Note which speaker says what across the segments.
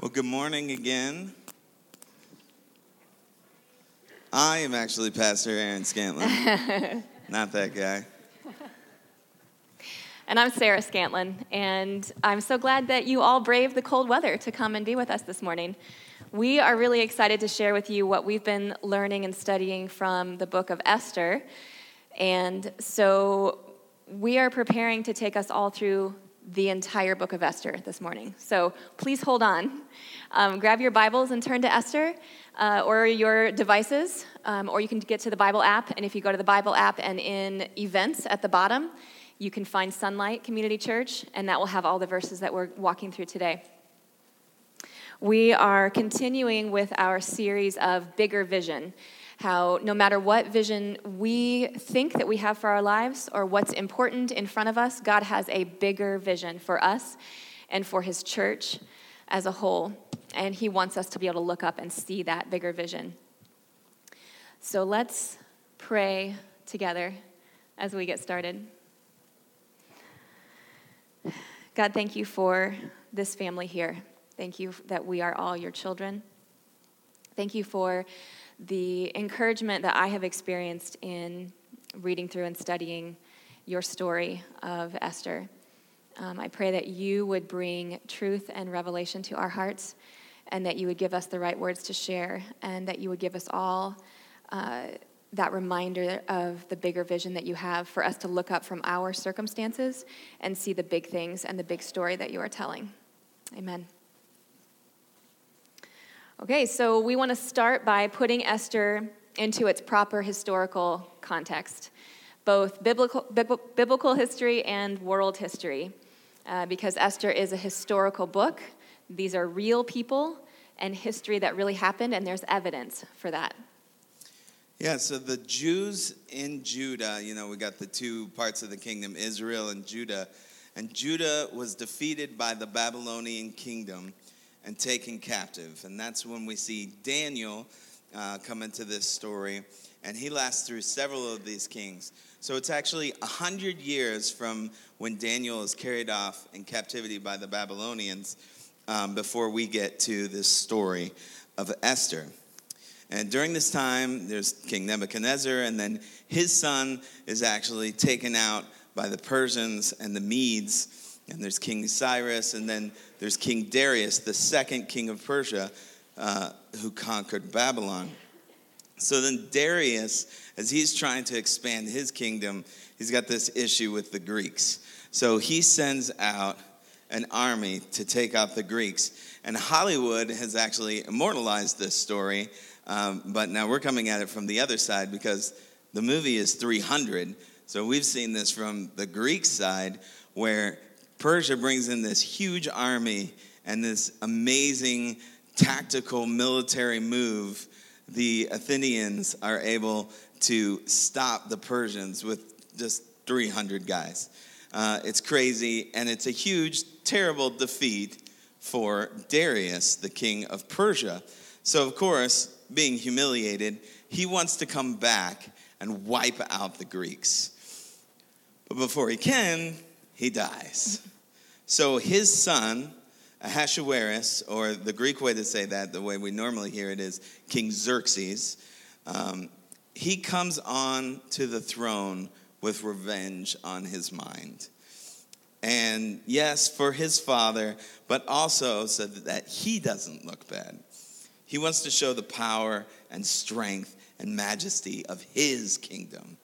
Speaker 1: Well, good morning again. I am actually Pastor Aaron Scantlin, not that guy.
Speaker 2: And I'm Sarah Scantlin, and I'm so glad that you all braved the cold weather to come and be with us this morning. We are really excited to share with you what we've been learning and studying from the book of Esther. And so we are preparing to take us all through the entire book of Esther this morning. So please hold on. Um, grab your Bibles and turn to Esther uh, or your devices, um, or you can get to the Bible app. And if you go to the Bible app and in events at the bottom, you can find Sunlight Community Church, and that will have all the verses that we're walking through today. We are continuing with our series of Bigger Vision how no matter what vision we think that we have for our lives or what's important in front of us, God has a bigger vision for us and for his church as a whole. And he wants us to be able to look up and see that bigger vision. So let's pray together as we get started. God, thank you for this family here. Thank you that we are all your children. Thank you for the encouragement that I have experienced in reading through and studying your story of Esther. Um, I pray that you would bring truth and revelation to our hearts, and that you would give us the right words to share, and that you would give us all uh, that reminder of the bigger vision that you have for us to look up from our circumstances and see the big things and the big story that you are telling. Amen. Okay, so we want to start by putting Esther into its proper historical context, both biblical, biblical history and world history, uh, because Esther is a historical book. These are real people and history that really happened, and there's evidence for that.
Speaker 1: Yeah, so the Jews in Judah, you know, we got the two parts of the kingdom, Israel and Judah. And Judah was defeated by the Babylonian kingdom and taken captive. And that's when we see Daniel uh, come into this story. And he lasts through several of these kings. So it's actually 100 years from when Daniel is carried off in captivity by the Babylonians um, before we get to this story of Esther. And during this time, there's King Nebuchadnezzar, and then his son is actually taken out by the Persians and the Medes. And there's King Cyrus, and then there's King Darius, the second king of Persia, uh, who conquered Babylon. So then Darius, as he's trying to expand his kingdom, he's got this issue with the Greeks. So he sends out an army to take out the Greeks. And Hollywood has actually immortalized this story, um, but now we're coming at it from the other side because the movie is 300. So we've seen this from the Greek side where Persia brings in this huge army and this amazing tactical military move. The Athenians are able to stop the Persians with just 300 guys. Uh, it's crazy, and it's a huge, terrible defeat for Darius, the king of Persia. So, of course, being humiliated, he wants to come back and wipe out the Greeks. But before he can, he dies. So his son, Ahasuerus, or the Greek way to say that, the way we normally hear it is King Xerxes, um, he comes on to the throne with revenge on his mind. And yes, for his father, but also so that he doesn't look bad. He wants to show the power and strength and majesty of his kingdom.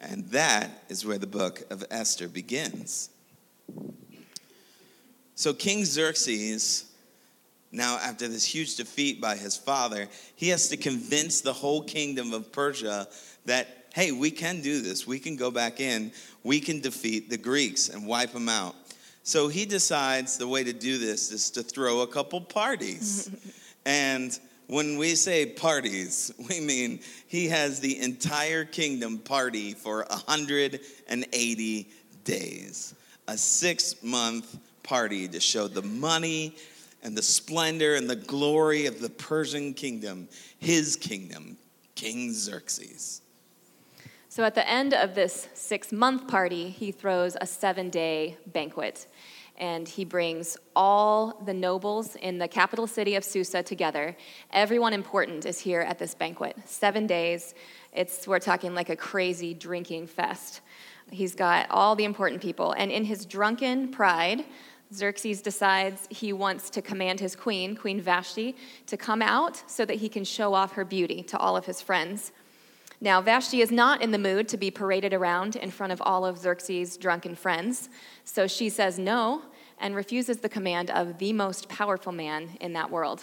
Speaker 1: And that is where the book of Esther begins. So King Xerxes, now after this huge defeat by his father, he has to convince the whole kingdom of Persia that, hey, we can do this. We can go back in. We can defeat the Greeks and wipe them out. So he decides the way to do this is to throw a couple parties. and when we say parties, we mean he has the entire kingdom party for 180 days, a six month party to show the money and the splendor and the glory of the Persian kingdom, his kingdom, King Xerxes.
Speaker 2: So at the end of this six month party, he throws a seven day banquet. and he brings all the nobles in the capital city of Susa together. Everyone important is here at this banquet. Seven days. It's, we're talking like a crazy drinking fest. He's got all the important people. And in his drunken pride, Xerxes decides he wants to command his queen, Queen Vashti, to come out so that he can show off her beauty to all of his friends. Now, Vashti is not in the mood to be paraded around in front of all of Xerxes' drunken friends, so she says no and refuses the command of the most powerful man in that world.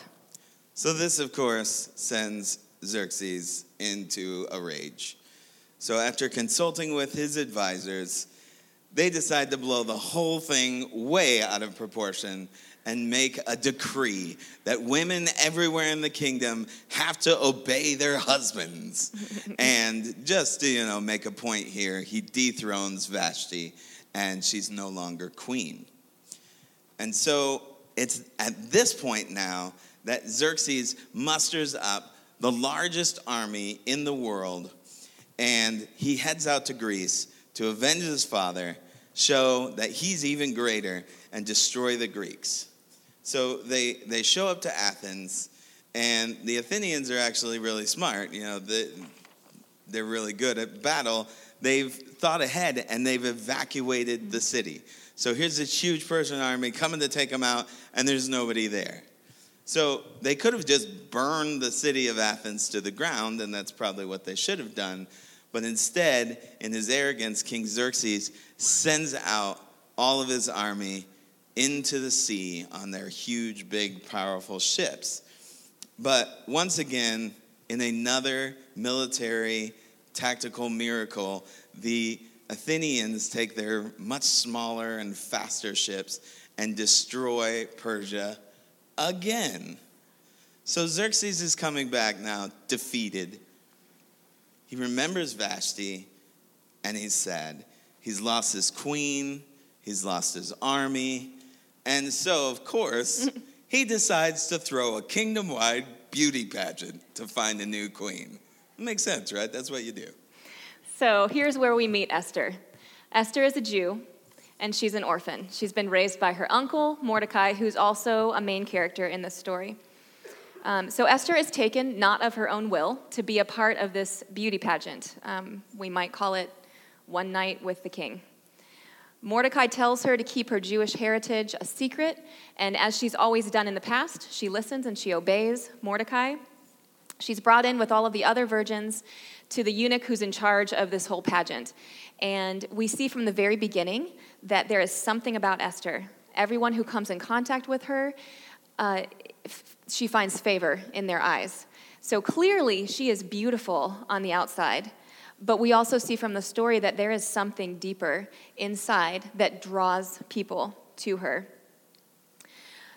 Speaker 1: So, this, of course, sends Xerxes into a rage. So, after consulting with his advisors, they decide to blow the whole thing way out of proportion and make a decree that women everywhere in the kingdom have to obey their husbands. and just to, you know, make a point here, he dethrones Vashti and she's no longer queen. And so it's at this point now that Xerxes musters up the largest army in the world and he heads out to Greece to avenge his father, show that he's even greater, and destroy the Greeks. So they, they show up to Athens, and the Athenians are actually really smart. You know, the, they're really good at battle. They've thought ahead and they've evacuated the city. So here's this huge Persian army coming to take them out, and there's nobody there. So they could have just burned the city of Athens to the ground, and that's probably what they should have done. But instead, in his arrogance, King Xerxes sends out all of his army into the sea on their huge, big, powerful ships. But once again, in another military tactical miracle, the Athenians take their much smaller and faster ships and destroy Persia again. So Xerxes is coming back now, defeated. He remembers Vashti and he's sad. He's lost his queen, he's lost his army, and so, of course, he decides to throw a kingdom wide beauty pageant to find a new queen. Makes sense, right? That's what you do.
Speaker 2: So here's where we meet Esther. Esther is a Jew, and she's an orphan. She's been raised by her uncle, Mordecai, who's also a main character in this story. Um, so Esther is taken, not of her own will, to be a part of this beauty pageant. Um, we might call it One Night with the King. Mordecai tells her to keep her Jewish heritage a secret, and as she's always done in the past, she listens and she obeys Mordecai. She's brought in with all of the other virgins to the eunuch who's in charge of this whole pageant. And we see from the very beginning that there is something about Esther. Everyone who comes in contact with her, uh, she finds favor in their eyes. So clearly, she is beautiful on the outside, but we also see from the story that there is something deeper inside that draws people to her.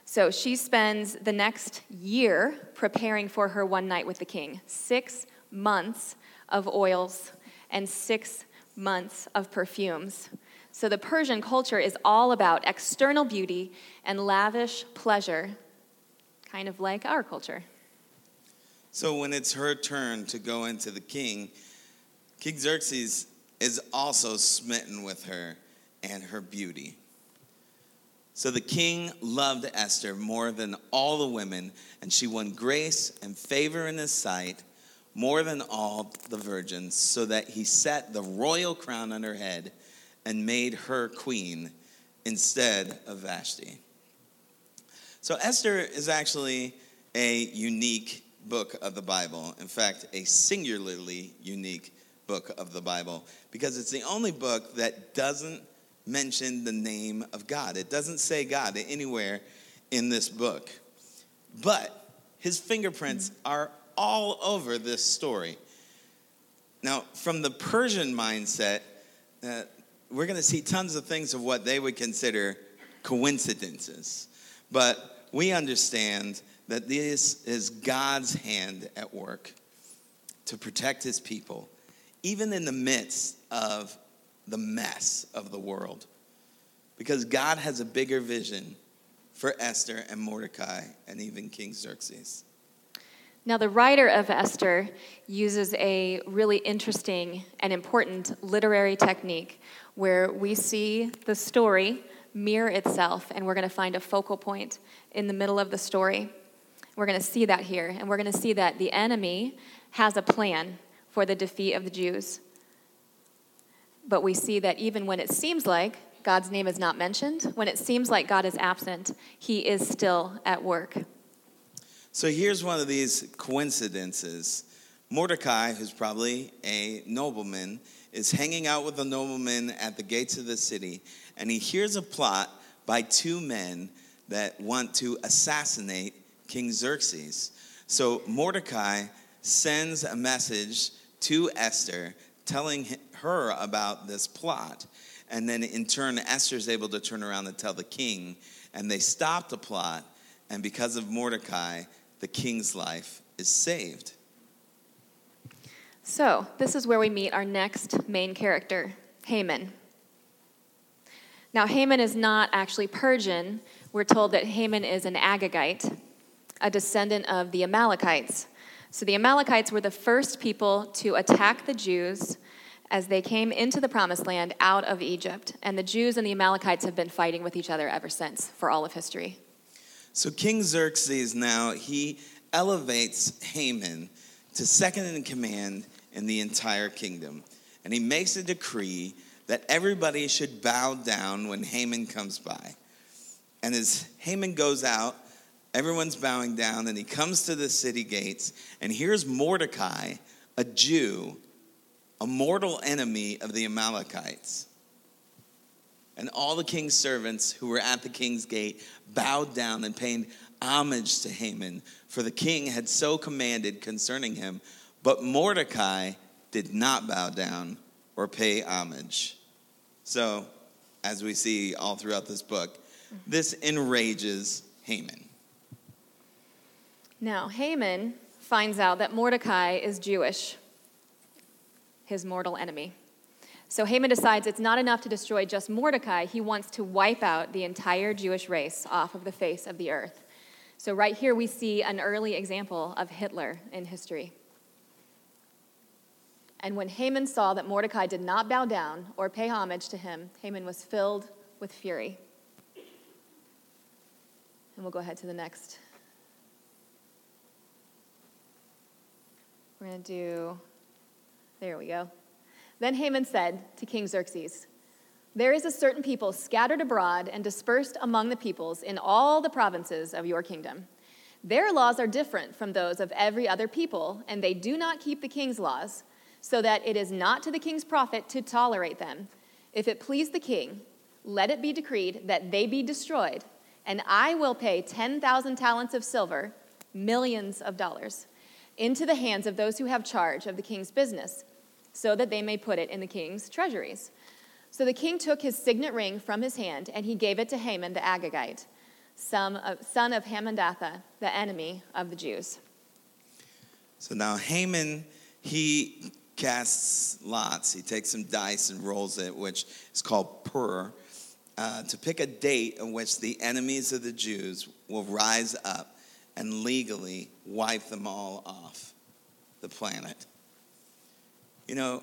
Speaker 2: So she spends the next year preparing for her one night with the king six months of oils and six months of perfumes. So the Persian culture is all about external beauty and lavish pleasure, kind of like our culture.
Speaker 1: So when it's her turn to go into the king, King Xerxes is also smitten with her and her beauty. So the king loved Esther more than all the women, and she won grace and favor in his sight more than all the virgins, so that he set the royal crown on her head and made her queen instead of Vashti. So Esther is actually a unique book of the Bible. In fact, a singularly unique book of the Bible because it's the only book that doesn't mention the name of God. It doesn't say God anywhere in this book. But his fingerprints are all over this story. Now, from the Persian mindset, uh, we're going to see tons of things of what they would consider coincidences. But we understand that this is God's hand at work to protect his people even in the midst of the mess of the world. Because God has a bigger vision for Esther and Mordecai and even King Xerxes.
Speaker 2: Now, the writer of Esther uses a really interesting and important literary technique where we see the story mirror itself, and we're going to find a focal point in the middle of the story. We're going to see that here, and we're going to see that the enemy has a plan for the defeat of the Jews. But we see that even when it seems like God's name is not mentioned, when it seems like God is absent, he is still at work.
Speaker 1: So here's one of these coincidences. Mordecai, who's probably a nobleman, is hanging out with a nobleman at the gates of the city, and he hears a plot by two men that want to assassinate King Xerxes. So Mordecai sends a message to Esther telling her about this plot. And then in turn, Esther's able to turn around and tell the king, and they stop the plot. And because of Mordecai, the king's life is saved.
Speaker 2: So, this is where we meet our next main character, Haman. Now, Haman is not actually Persian. We're told that Haman is an Agagite, a descendant of the Amalekites. So, the Amalekites were the first people to attack the Jews as they came into the promised land out of Egypt. And the Jews and the Amalekites have been fighting with each other ever since for all of history.
Speaker 1: So, King Xerxes now, he elevates Haman to second in command in the entire kingdom. And he makes a decree that everybody should bow down when Haman comes by. And as Haman goes out, everyone's bowing down, and he comes to the city gates, and here's Mordecai, a Jew, a mortal enemy of the Amalekites. And all the king's servants who were at the king's gate bowed down and paid homage to Haman, for the king had so commanded concerning him. But Mordecai did not bow down or pay homage. So, as we see all throughout this book, this enrages Haman.
Speaker 2: Now, Haman finds out that Mordecai is Jewish, his mortal enemy. So Haman decides it's not enough to destroy just Mordecai, he wants to wipe out the entire Jewish race off of the face of the earth. So, right here, we see an early example of Hitler in history. And when Haman saw that Mordecai did not bow down or pay homage to him, Haman was filled with fury. And we'll go ahead to the next. We're going to do, there we go. Then Haman said to King Xerxes, There is a certain people scattered abroad and dispersed among the peoples in all the provinces of your kingdom. Their laws are different from those of every other people, and they do not keep the king's laws so that it is not to the king's profit to tolerate them. If it please the king, let it be decreed that they be destroyed, and I will pay 10,000 talents of silver, millions of dollars, into the hands of those who have charge of the king's business, so that they may put it in the king's treasuries. So the king took his signet ring from his hand, and he gave it to Haman the Agagite, son of, Hammedatha, the enemy of the Jews.
Speaker 1: So now Haman, he casts lots. He takes some dice and rolls it, which is called pur, uh, to pick a date in which the enemies of the Jews will rise up and legally wipe them all off the planet. You know,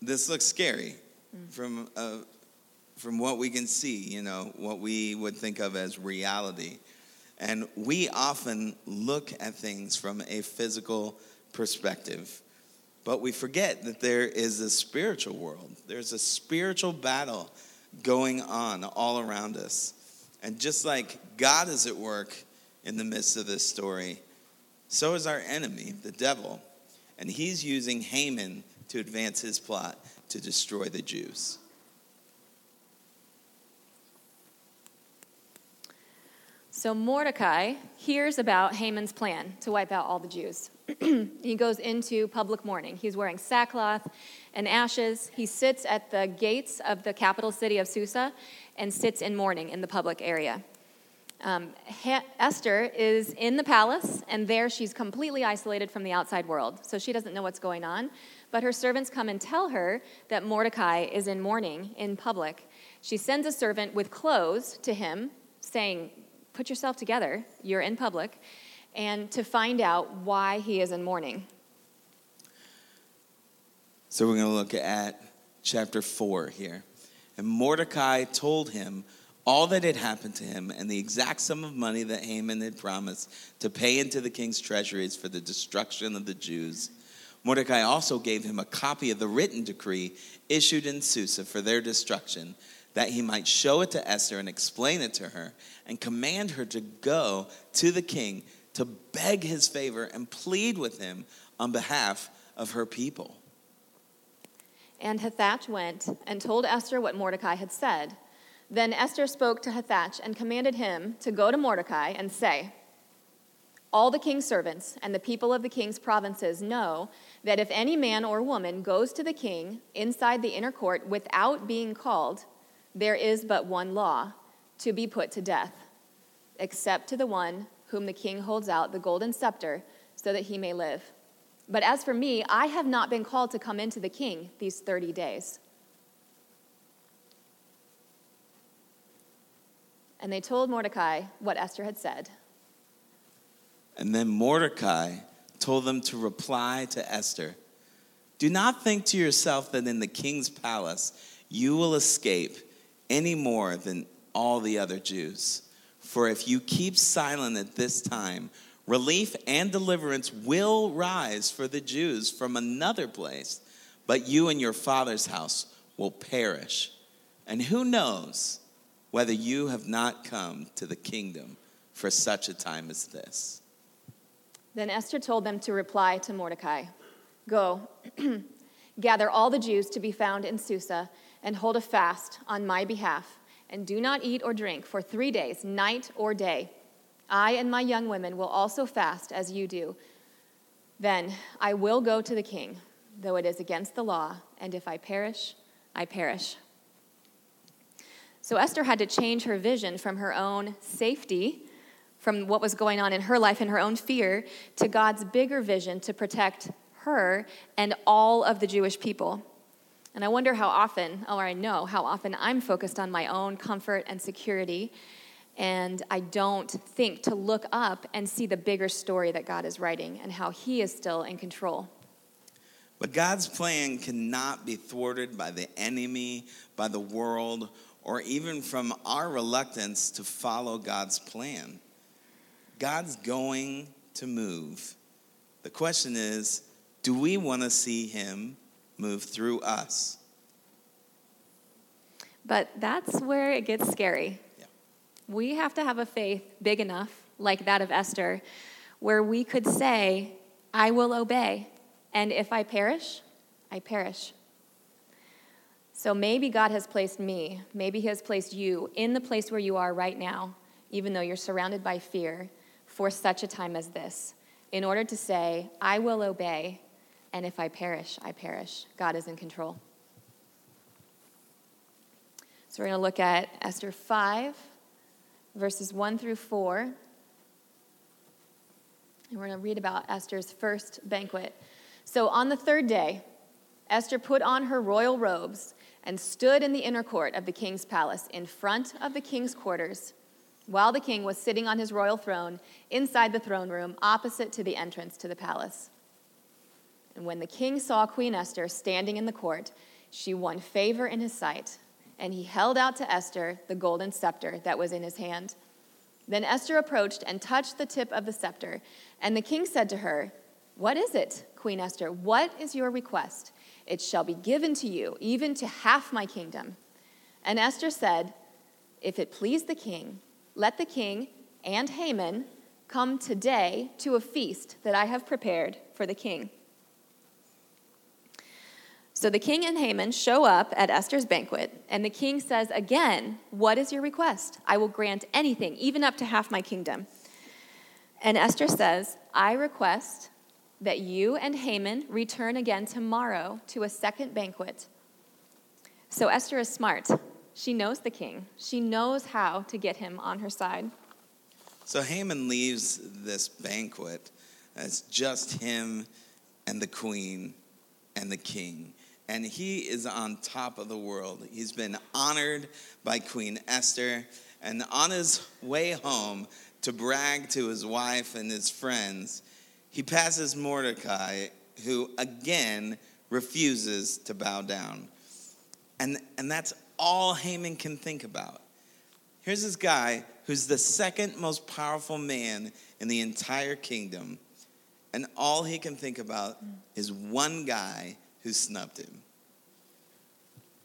Speaker 1: this looks scary mm. from, uh, from what we can see, you know, what we would think of as reality. And we often look at things from a physical perspective. But we forget that there is a spiritual world. There's a spiritual battle going on all around us. And just like God is at work in the midst of this story, so is our enemy, the devil. And he's using Haman to advance his plot to destroy the Jews.
Speaker 2: So Mordecai hears about Haman's plan to wipe out all the Jews. he goes into public mourning. He's wearing sackcloth and ashes. He sits at the gates of the capital city of Susa and sits in mourning in the public area. Um, ha- Esther is in the palace, and there she's completely isolated from the outside world, so she doesn't know what's going on. But her servants come and tell her that Mordecai is in mourning in public. She sends a servant with clothes to him, saying, Put yourself together, you're in public and to find out why he is in mourning.
Speaker 1: So we're going to look at chapter 4 here. And Mordecai told him all that had happened to him and the exact sum of money that Haman had promised to pay into the king's treasuries for the destruction of the Jews. Mordecai also gave him a copy of the written decree issued in Susa for their destruction, that he might show it to Esther and explain it to her, and command her to go to the king to beg his favor and plead with him on behalf of her people.
Speaker 2: And Hathach went and told Esther what Mordecai had said. Then Esther spoke to Hathach and commanded him to go to Mordecai and say, All the king's servants and the people of the king's provinces know that if any man or woman goes to the king inside the inner court without being called, there is but one law to be put to death, except to the one whom the king holds out the golden scepter so that he may live. But as for me, I have not been called to come into the king these 30 days. And they told Mordecai what Esther had said.
Speaker 1: And then Mordecai told them to reply to Esther Do not think to yourself that in the king's palace you will escape any more than all the other Jews. For if you keep silent at this time, relief and deliverance will rise for the Jews from another place, but you and your father's house will perish. And who knows whether you have not come to the kingdom for such a time as this?
Speaker 2: Then Esther told them to reply to Mordecai Go, gather all the Jews to be found in Susa, and hold a fast on my behalf, and do not eat or drink for three days, night or day. I and my young women will also fast as you do. Then I will go to the king, though it is against the law, and if I perish, I perish. So Esther had to change her vision from her own safety, from what was going on in her life and her own fear, to God's bigger vision to protect her and all of the Jewish people. And I wonder how often, or I know how often, I'm focused on my own comfort and security, and I don't think to look up and see the bigger story that God is writing and how He is still in control.
Speaker 1: But God's plan cannot be thwarted by the enemy, by the world, or even from our reluctance to follow God's plan. God's going to move. The question is do we want to see Him move through us?
Speaker 2: But that's where it gets scary.
Speaker 1: Yeah.
Speaker 2: We have to have a faith big enough, like that of Esther, where we could say, I will obey, and if I perish, I perish. So maybe God has placed me, maybe He has placed you in the place where you are right now, even though you're surrounded by fear, for such a time as this, in order to say, I will obey, and if I perish, I perish. God is in control. So we're going to look at Esther 5, verses 1 through 4. And we're going to read about Esther's first banquet. So on the third day, Esther put on her royal robes and stood in the inner court of the king's palace in front of the king's quarters while the king was sitting on his royal throne inside the throne room opposite to the entrance to the palace. And when the king saw Queen Esther standing in the court, she won favor in his sight, and he held out to Esther the golden scepter that was in his hand. Then Esther approached and touched the tip of the scepter, and the king said to her, What is it, Queen Esther? What is your request? It shall be given to you, even to half my kingdom. And Esther said, If it please the king, let the king and Haman come today to a feast that I have prepared for the king. So the king and Haman show up at Esther's banquet, and the king says again, What is your request? I will grant anything, even up to half my kingdom. And Esther says, I request that you and Haman return again tomorrow to a second banquet. So Esther is smart. She knows the king, she knows how to get him on her side.
Speaker 1: So Haman leaves this banquet. It's just him and the queen and the king. And he is on top of the world. He's been honored by Queen Esther. And on his way home to brag to his wife and his friends, he passes Mordecai, who again refuses to bow down. And, and that's all Haman can think about. Here's this guy who's the second most powerful man in the entire kingdom, and all he can think about is one guy who snubbed him.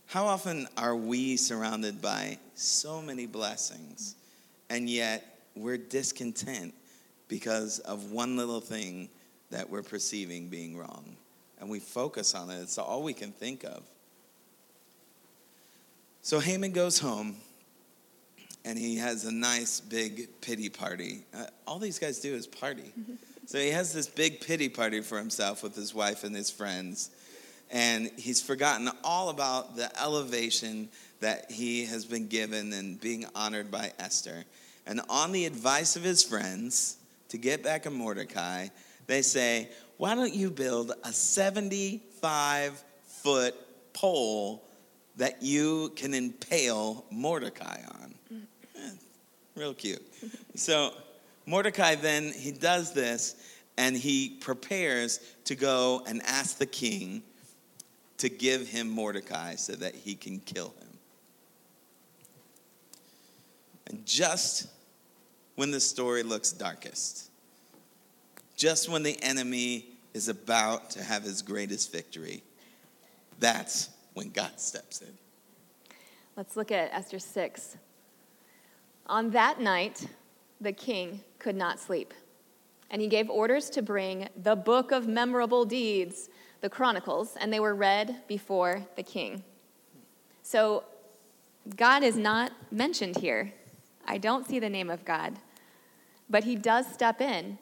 Speaker 1: How often are we surrounded by so many blessings, and yet we're discontent because of one little thing that we're perceiving being wrong? And we focus on it, it's all we can think of. So Haman goes home and he has a nice big pity party. Uh, all these guys do is party. so he has this big pity party for himself with his wife and his friends. And he's forgotten all about the elevation that he has been given and being honored by Esther. And on the advice of his friends, to get back at Mordecai, they say, Why don't you build a 75 foot pole that you can impale Mordecai on? Eh, real cute. so Mordecai then, he does this and he prepares to go and ask the king to give him Mordecai so that he can kill him. And just when the story looks darkest, just when the enemy is about to have his greatest victory, that's when God steps in.
Speaker 2: Let's look at Esther 6. On that night, the king could not sleep, and he gave orders to bring the book of memorable deeds, the Chronicles, and they were read before the king. So, God is not mentioned here. I don't see the name of God. But he does step in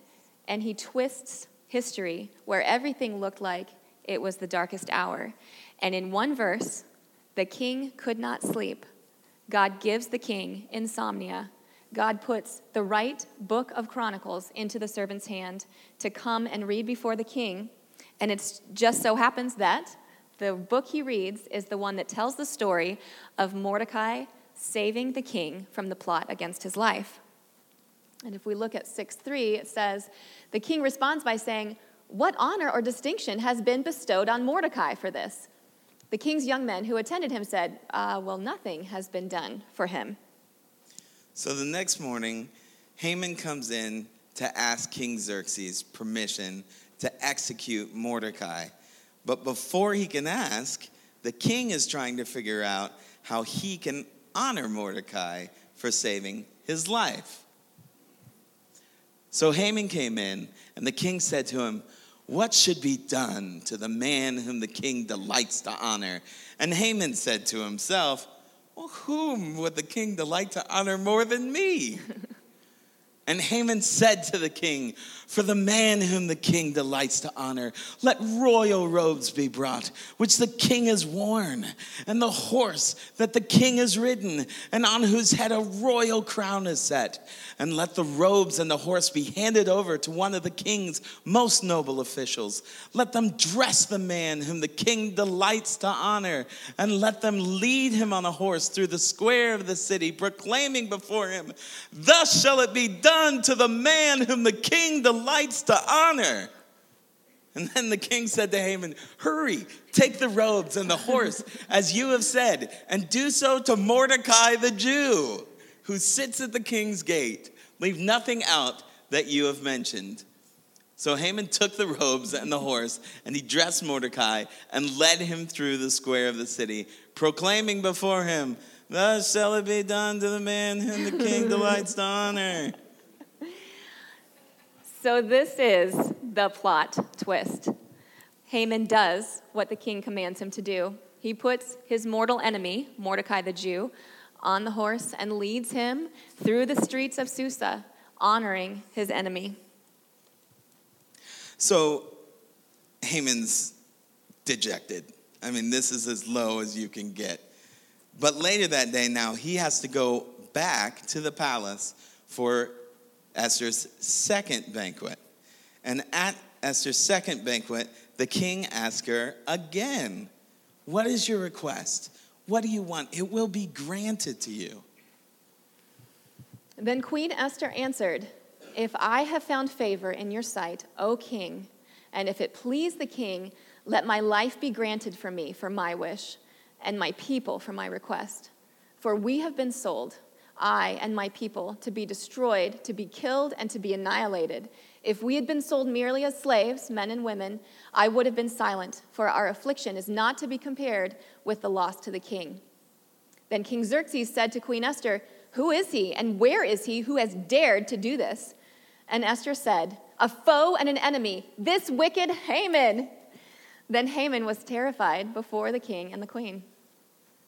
Speaker 2: and he twists history where everything looked like it was the darkest hour. And in one verse, the king could not sleep. God gives the king insomnia. God puts the right book of Chronicles into the servant's hand to come and read before the king. And it just so happens that the book he reads is the one that tells the story of Mordecai saving the king from the plot against his life. And if we look at 6 3, it says, The king responds by saying, What honor or distinction has been bestowed on Mordecai for this? The king's young men who attended him said, uh, Well, nothing has been done for him.
Speaker 1: So the next morning, Haman comes in to ask King Xerxes permission to execute Mordecai. But before he can ask, the king is trying to figure out how he can honor Mordecai for saving his life. So Haman came in, and the king said to him, What should be done to the man whom the king delights to honor? And Haman said to himself, Well, whom would the king delight to honor more than me? And Haman said to the king, For the man whom the king delights to honor, let royal robes be brought, which the king has worn, and the horse that the king has ridden, and on whose head a royal crown is set. And let the robes and the horse be handed over to one of the king's most noble officials. Let them dress the man whom the king delights to honor, and let them lead him on a horse through the square of the city, proclaiming before him, Thus shall it be done done to the man whom the king delights to honor. And then the king said to Haman, Hurry, take the robes and the horse, as you have said, and do so to Mordecai the Jew, who sits at the king's gate. Leave nothing out that you have mentioned. So Haman took the robes and the horse, and he dressed Mordecai and led him through the square of the city, proclaiming before him, Thus shall it be done to the man whom the king delights to honor.
Speaker 2: So, this is the plot twist. Haman does what the king commands him to do. He puts his mortal enemy, Mordecai the Jew, on the horse and leads him through the streets of Susa, honoring his enemy.
Speaker 1: So, Haman's dejected. I mean, this is as low as you can get. But later that day, now he has to go back to the palace for Esther's second banquet. And at Esther's second banquet, the king asked her again, What is your request? What do you want? It will be granted to you.
Speaker 2: Then Queen Esther answered, If I have found favor in your sight, O king, and if it please the king, let my life be granted for me for my wish, and my people for my request. For we have been sold, I and my people, to be destroyed, to be killed, and to be annihilated. If we had been sold merely as slaves, men and women, I would have been silent, for our affliction is not to be compared with the loss to the king. Then King Xerxes said to Queen Esther, Who is he, and where is he who has dared to do this? And Esther said, A foe and an enemy, this wicked Haman. Then Haman was terrified before the king and the queen.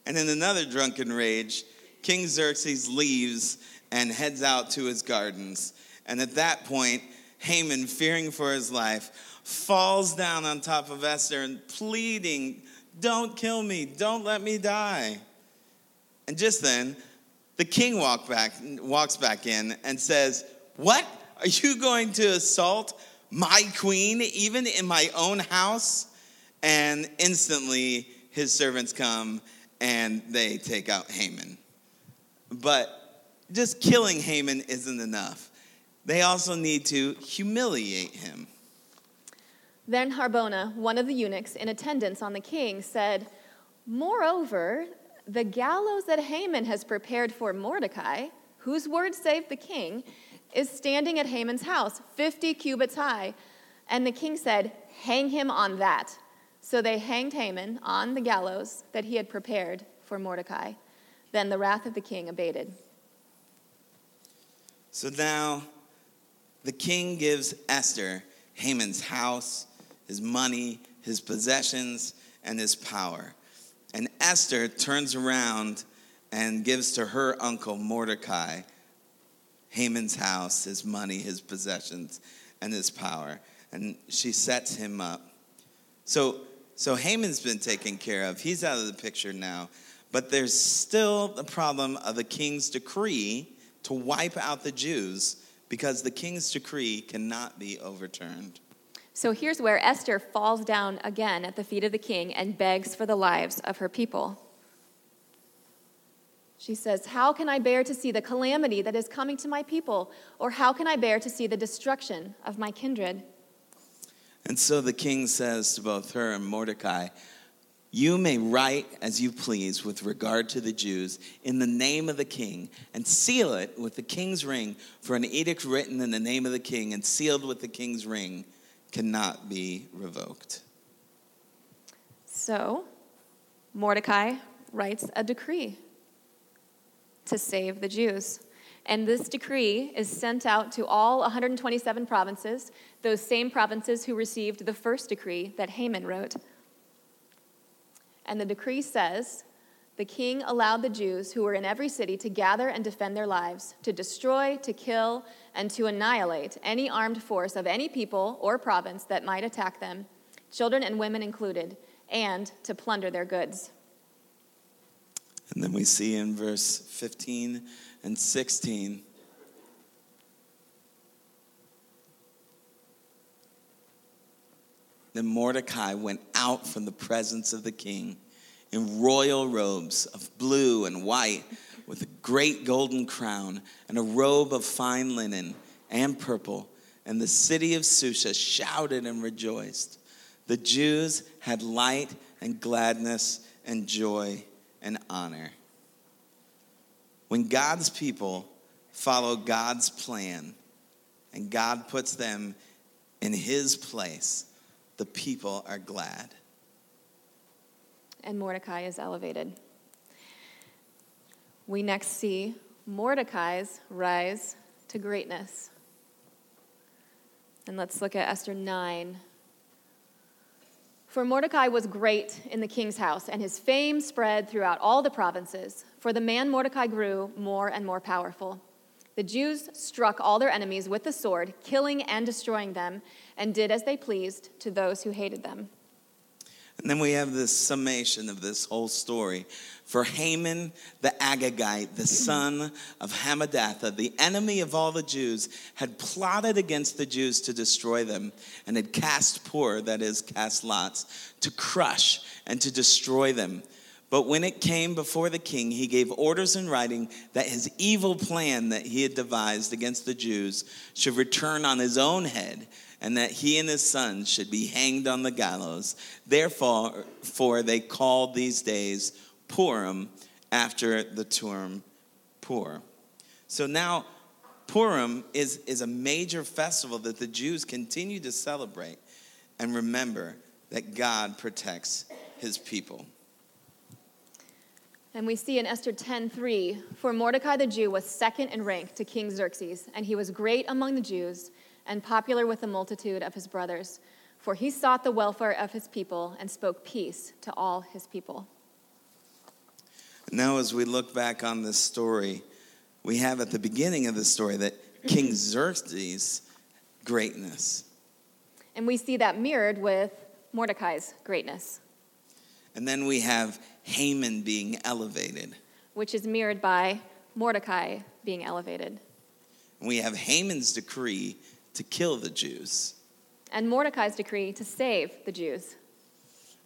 Speaker 1: And in another drunken rage, King Xerxes leaves and heads out to his gardens. And at that point, Haman, fearing for his life, falls down on top of Esther and pleading, Don't kill me, don't let me die. And just then, the king walk back, walks back in and says, What? Are you going to assault my queen, even in my own house? And instantly, his servants come and they take out Haman. But just killing Haman isn't enough. They also need to humiliate him.
Speaker 2: Then Harbona, one of the eunuchs in attendance on the king, said, Moreover, the gallows that Haman has prepared for Mordecai, whose word saved the king, is standing at Haman's house, 50 cubits high. And the king said, Hang him on that. So they hanged Haman on the gallows that he had prepared for Mordecai. Then the wrath of the king abated.
Speaker 1: So now the king gives Esther Haman's house, his money, his possessions, and his power. And Esther turns around and gives to her uncle Mordecai Haman's house, his money, his possessions, and his power. And she sets him up. So, so Haman's been taken care of. He's out of the picture now. But there's still the problem of the king's decree to wipe out the Jews because the king's decree cannot be overturned.
Speaker 2: So here's where Esther falls down again at the feet of the king and begs for the lives of her people. She says, How can I bear to see the calamity that is coming to my people? Or how can I bear to see the destruction of my kindred?
Speaker 1: And so the king says to both her and Mordecai, You may write as you please with regard to the Jews in the name of the king, and seal it with the king's ring, for an edict written in the name of the king and sealed with the king's ring cannot be revoked.
Speaker 2: So Mordecai writes a decree to save the Jews. And this decree is sent out to all 127 provinces, those same provinces who received the first decree that Haman wrote. And the decree says the king allowed the Jews who were in every city to gather and defend their lives, to destroy, to kill, and to annihilate any armed force of any people or province that might attack them, children and women included, and to plunder their goods.
Speaker 1: And then we see in verse 15 and 16 Then Mordecai went out from the presence of the king in royal robes of blue and white, with a great golden crown and a robe of fine linen and purple. And the city of Susa shouted and rejoiced. The Jews had light and gladness and joy and honor. When God's people follow God's plan and God puts them in his place, the people are glad.
Speaker 2: And Mordecai is elevated. We next see Mordecai's rise to greatness. And let's look at Esther 9, for Mordecai was great in the king's house, and his fame spread throughout all the provinces. For the man Mordecai grew more and more powerful. The Jews struck all their enemies with the sword, killing and destroying them, and did as they pleased to those who hated them.
Speaker 1: And then we have this summation of this whole story. For Haman the Agagite, the son of Hammedatha, the enemy of all the Jews, had plotted against the Jews to destroy them and had cast Pur, that is, cast lots, to crush and to destroy them. But when it came before the king, he gave orders in writing that his evil plan that he had devised against the Jews should return on his own head and that he and his sons should be hanged on the gallows. Therefore, for they called these days Purim after the term Pur. So now, Purim is, is a major festival that the Jews continue to celebrate and remember that God protects his people.
Speaker 2: And we see in Esther 10:3, for Mordecai the Jew was second in rank to King Xerxes, and he was great among the Jews and popular with the multitude of his brothers, for he sought the welfare of his people and spoke peace to all his people.
Speaker 1: Now, as we look back on this story, we have at the beginning of the story that King Xerxes' greatness.
Speaker 2: And we see that mirrored with Mordecai's greatness.
Speaker 1: And then we have Haman being elevated.
Speaker 2: Which is mirrored by Mordecai being elevated.
Speaker 1: And we have Haman's decree to kill the Jews.
Speaker 2: And Mordecai's decree to save the Jews.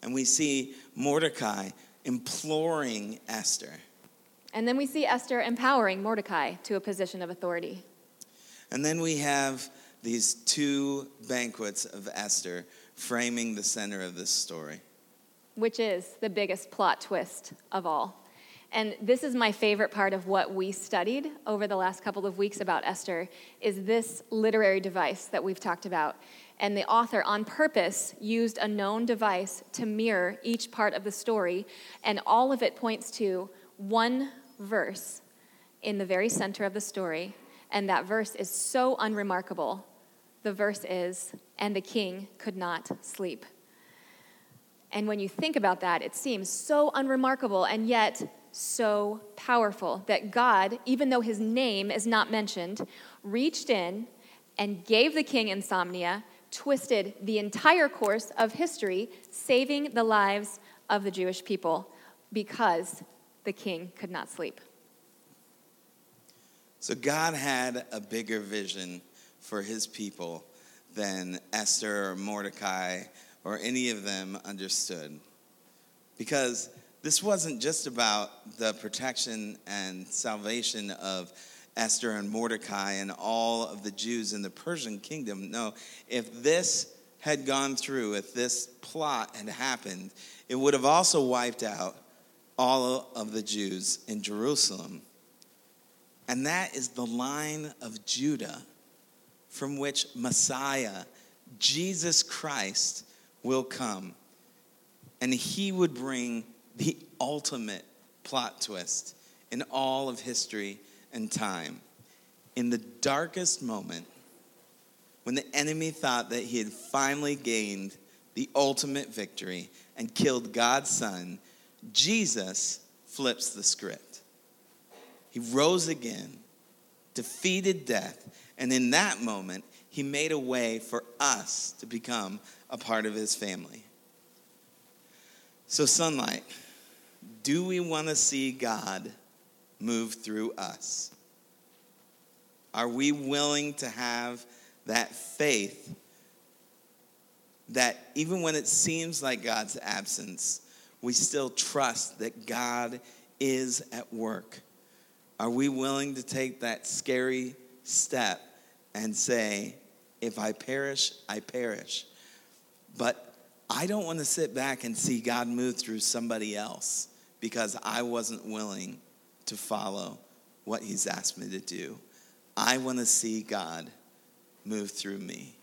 Speaker 1: And we see Mordecai imploring Esther.
Speaker 2: And then we see Esther empowering Mordecai to a position of authority.
Speaker 1: And then we have these two banquets of Esther framing the center of this story
Speaker 2: which is the biggest plot twist of all. And this is my favorite part of what we studied over the last couple of weeks about Esther is this literary device that we've talked about. And the author on purpose used a known device to mirror each part of the story, and all of it points to one verse in the very center of the story, and that verse is so unremarkable. The verse is, and the king could not sleep. And when you think about that, it seems so unremarkable and yet so powerful that God, even though his name is not mentioned, reached in and gave the king insomnia, twisted the entire course of history, saving the lives of the Jewish people because the king could not sleep.
Speaker 1: So God had a bigger vision for his people than Esther or Mordecai or any of them understood. Because this wasn't just about the protection and salvation of Esther and Mordecai and all of the Jews in the Persian kingdom. No, if this had gone through, if this plot had happened, it would have also wiped out all of the Jews in Jerusalem. And that is the line of Judah from which Messiah, Jesus Christ, will come and he would bring the ultimate plot twist in all of history and time. In the darkest moment, when the enemy thought that he had finally gained the ultimate victory and killed God's son, Jesus flips the script. He rose again, defeated death, and in that moment, he made a way for us to become a part of his family. So, sunlight, do we want to see God move through us? Are we willing to have that faith that even when it seems like God's absence, we still trust that God is at work? Are we willing to take that scary step and say, if I perish, I perish? But I don't want to sit back and see God move through somebody else because I wasn't willing to follow what He's asked me to do. I want to see God move through me.